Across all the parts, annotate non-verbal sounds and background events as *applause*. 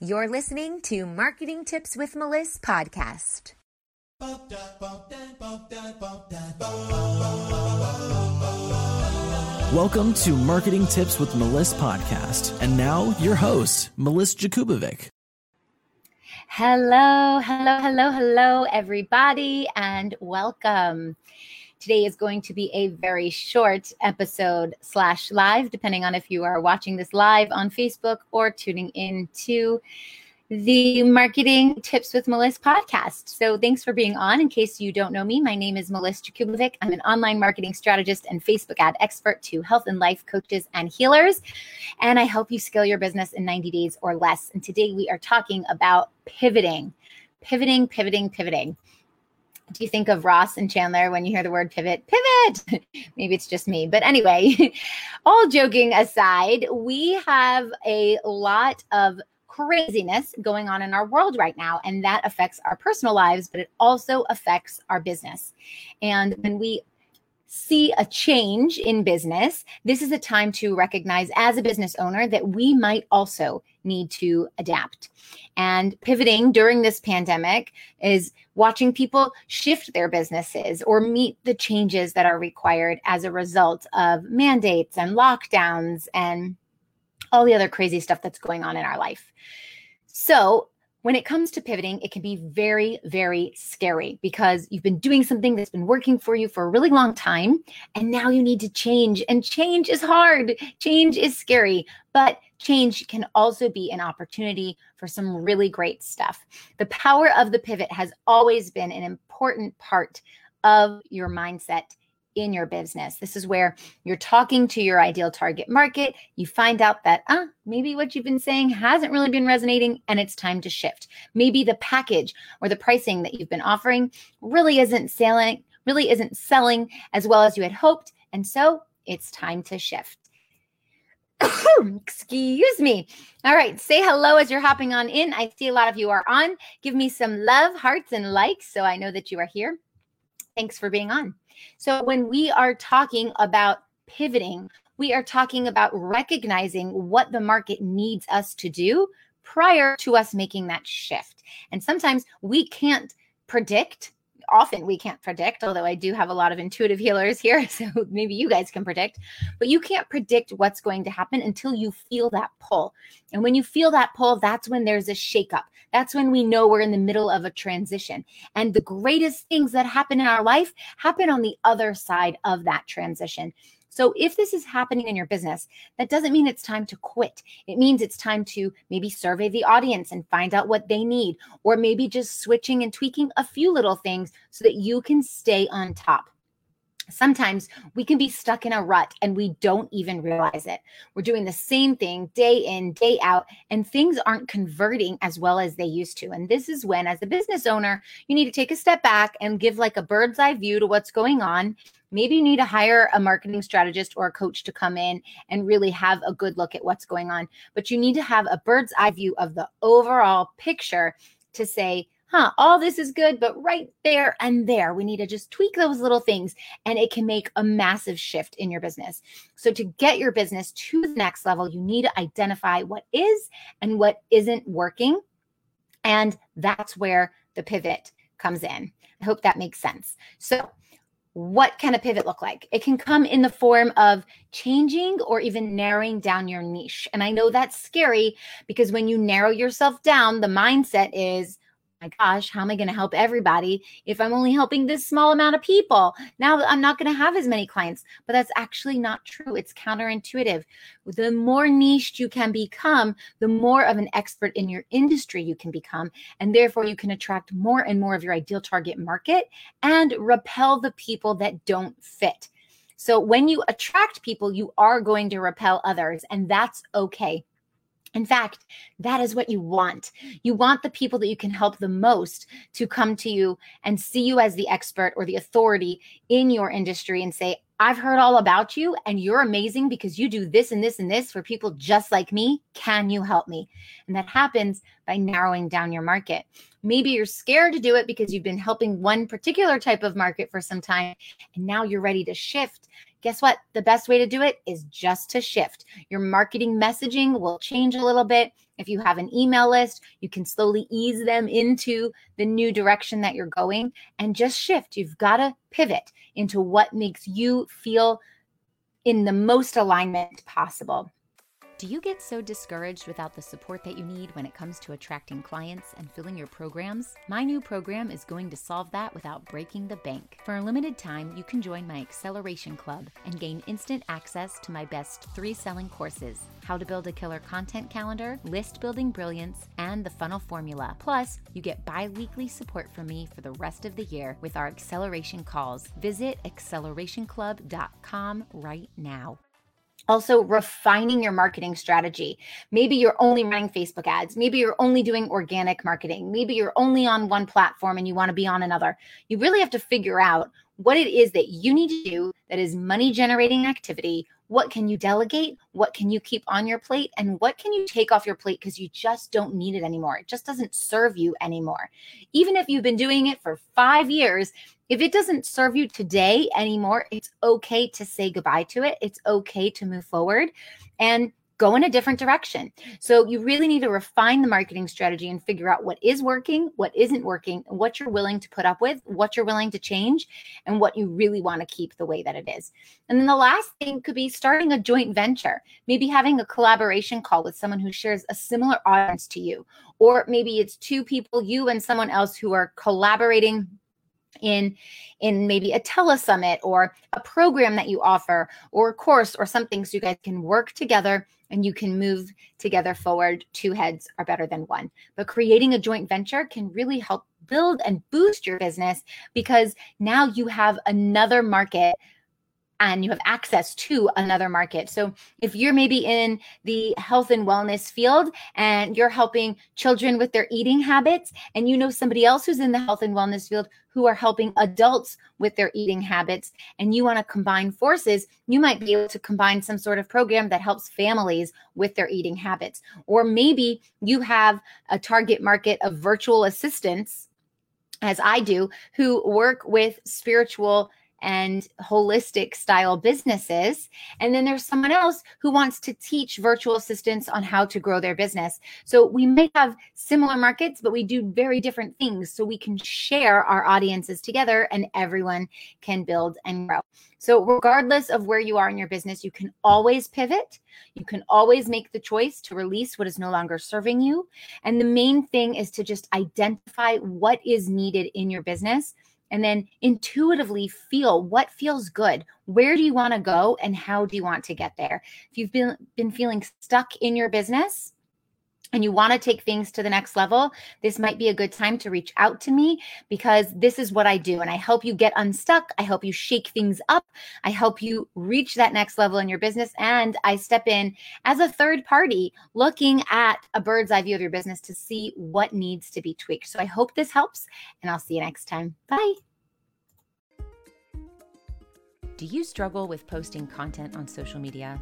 You're listening to Marketing Tips with Melissa podcast. Welcome to Marketing Tips with Melissa podcast. And now your host, Melissa Jakubovic. Hello, hello, hello, hello, everybody, and welcome. Today is going to be a very short episode slash live, depending on if you are watching this live on Facebook or tuning in to the Marketing Tips with Melissa podcast. So thanks for being on. In case you don't know me, my name is Melissa Jakubovic. I'm an online marketing strategist and Facebook ad expert to health and life coaches and healers. And I help you scale your business in 90 days or less. And today we are talking about pivoting, pivoting, pivoting, pivoting do you think of Ross and Chandler when you hear the word pivot? Pivot! *laughs* Maybe it's just me. But anyway, *laughs* all joking aside, we have a lot of craziness going on in our world right now. And that affects our personal lives, but it also affects our business. And when we see a change in business, this is a time to recognize as a business owner that we might also need to adapt. And pivoting during this pandemic is watching people shift their businesses or meet the changes that are required as a result of mandates and lockdowns and all the other crazy stuff that's going on in our life. So, when it comes to pivoting, it can be very, very scary because you've been doing something that's been working for you for a really long time. And now you need to change. And change is hard. Change is scary. But change can also be an opportunity for some really great stuff. The power of the pivot has always been an important part of your mindset in your business. This is where you're talking to your ideal target market. You find out that, ah, maybe what you've been saying hasn't really been resonating and it's time to shift. Maybe the package or the pricing that you've been offering really isn't selling, really isn't selling as well as you had hoped. And so it's time to shift. *coughs* Excuse me. All right. Say hello as you're hopping on in. I see a lot of you are on. Give me some love, hearts, and likes so I know that you are here. Thanks for being on. So, when we are talking about pivoting, we are talking about recognizing what the market needs us to do prior to us making that shift. And sometimes we can't predict often we can't predict, although I do have a lot of intuitive healers here. *laughs* So maybe you guys can predict, but you can't predict what's going to happen until you feel that pull. And when you feel that pull, that's when there's a shakeup. That's when we know we're in the middle of a transition. And the greatest things that happen in our life happen on the other side of that transition. So if this is happening in your business, that doesn't mean it's time to quit. It means it's time to maybe survey the audience and find out what they need, or maybe just switching and tweaking a few little things so that you can stay on top. Sometimes we can be stuck in a rut and we don't even realize it. We're doing the same thing day in, day out, and things aren't converting as well as they used to. And this is when, as a business owner, you need to take a step back and give like a bird's eye view to what's going on maybe you need to hire a marketing strategist or a coach to come in and really have a good look at what's going on. But you need to have a bird's eye view of the overall picture to say, huh, all this is good, but right there and there, we need to just tweak those little things and it can make a massive shift in your business. So, to get your business to the next level, you need to identify what is and what isn't working. And that's where the pivot comes in. I hope that makes sense. So, what can a pivot look like? It can come in the form of changing or even narrowing down your niche. And I know that's scary because when you narrow yourself down, the mindset is, my gosh, how am I going to help everybody if I'm only helping this small amount of people? Now I'm not going to have as many clients, but that's actually not true. It's counterintuitive. The more niched you can become, the more of an expert in your industry you can become. And therefore, you can attract more and more of your ideal target market and repel the people that don't fit. So when you attract people, you are going to repel others, and that's okay. In fact, that is what you want. You want the people that you can help the most to come to you and see you as the expert or the authority in your industry and say, I've heard all about you and you're amazing because you do this and this and this for people just like me. Can you help me? And that happens by narrowing down your market. Maybe you're scared to do it because you've been helping one particular type of market for some time and now you're ready to shift. Guess what? The best way to do it is just to shift. Your marketing messaging will change a little bit. If you have an email list, you can slowly ease them into the new direction that you're going and just shift. You've got to pivot into what makes you feel in the most alignment possible. Do you get so discouraged without the support that you need when it comes to attracting clients and filling your programs? My new program is going to solve that without breaking the bank. For a limited time, you can join my Acceleration Club and gain instant access to my best three selling courses how to build a killer content calendar, list building brilliance, and the funnel formula. Plus, you get bi weekly support from me for the rest of the year with our acceleration calls. Visit accelerationclub.com right now. Also, refining your marketing strategy. Maybe you're only running Facebook ads. Maybe you're only doing organic marketing. Maybe you're only on one platform and you want to be on another. You really have to figure out what it is that you need to do that is money generating activity. What can you delegate? What can you keep on your plate? And what can you take off your plate because you just don't need it anymore? It just doesn't serve you anymore. Even if you've been doing it for five years, if it doesn't serve you today anymore, it's okay to say goodbye to it. It's okay to move forward. And go in a different direction. So you really need to refine the marketing strategy and figure out what is working, what isn't working, what you're willing to put up with, what you're willing to change, and what you really want to keep the way that it is. And then the last thing could be starting a joint venture, maybe having a collaboration call with someone who shares a similar audience to you, or maybe it's two people, you and someone else who are collaborating in in maybe a telesummit or a program that you offer or a course or something so you guys can work together and you can move together forward. Two heads are better than one. But creating a joint venture can really help build and boost your business because now you have another market and you have access to another market. So if you're maybe in the health and wellness field and you're helping children with their eating habits and you know somebody else who's in the health and wellness field who are helping adults with their eating habits and you want to combine forces, you might be able to combine some sort of program that helps families with their eating habits. Or maybe you have a target market of virtual assistants as I do, who work with spiritual and holistic style businesses. And then there's someone else who wants to teach virtual assistants on how to grow their business. So we may have similar markets, but we do very different things. So we can share our audiences together and everyone can build and grow. So, regardless of where you are in your business, you can always pivot. You can always make the choice to release what is no longer serving you. And the main thing is to just identify what is needed in your business and then intuitively feel what feels good. Where do you want to go and how do you want to get there? If you've been been feeling stuck in your business and you want to take things to the next level, this might be a good time to reach out to me because this is what I do. And I help you get unstuck. I help you shake things up. I help you reach that next level in your business. And I step in as a third party looking at a bird's eye view of your business to see what needs to be tweaked. So I hope this helps. And I'll see you next time. Bye. Do you struggle with posting content on social media?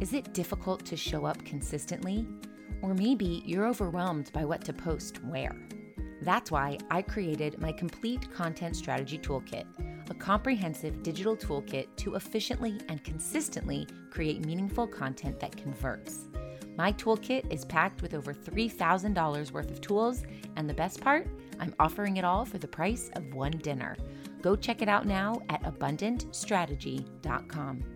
Is it difficult to show up consistently? Or maybe you're overwhelmed by what to post where. That's why I created my complete content strategy toolkit, a comprehensive digital toolkit to efficiently and consistently create meaningful content that converts. My toolkit is packed with over $3,000 worth of tools, and the best part, I'm offering it all for the price of one dinner. Go check it out now at abundantstrategy.com.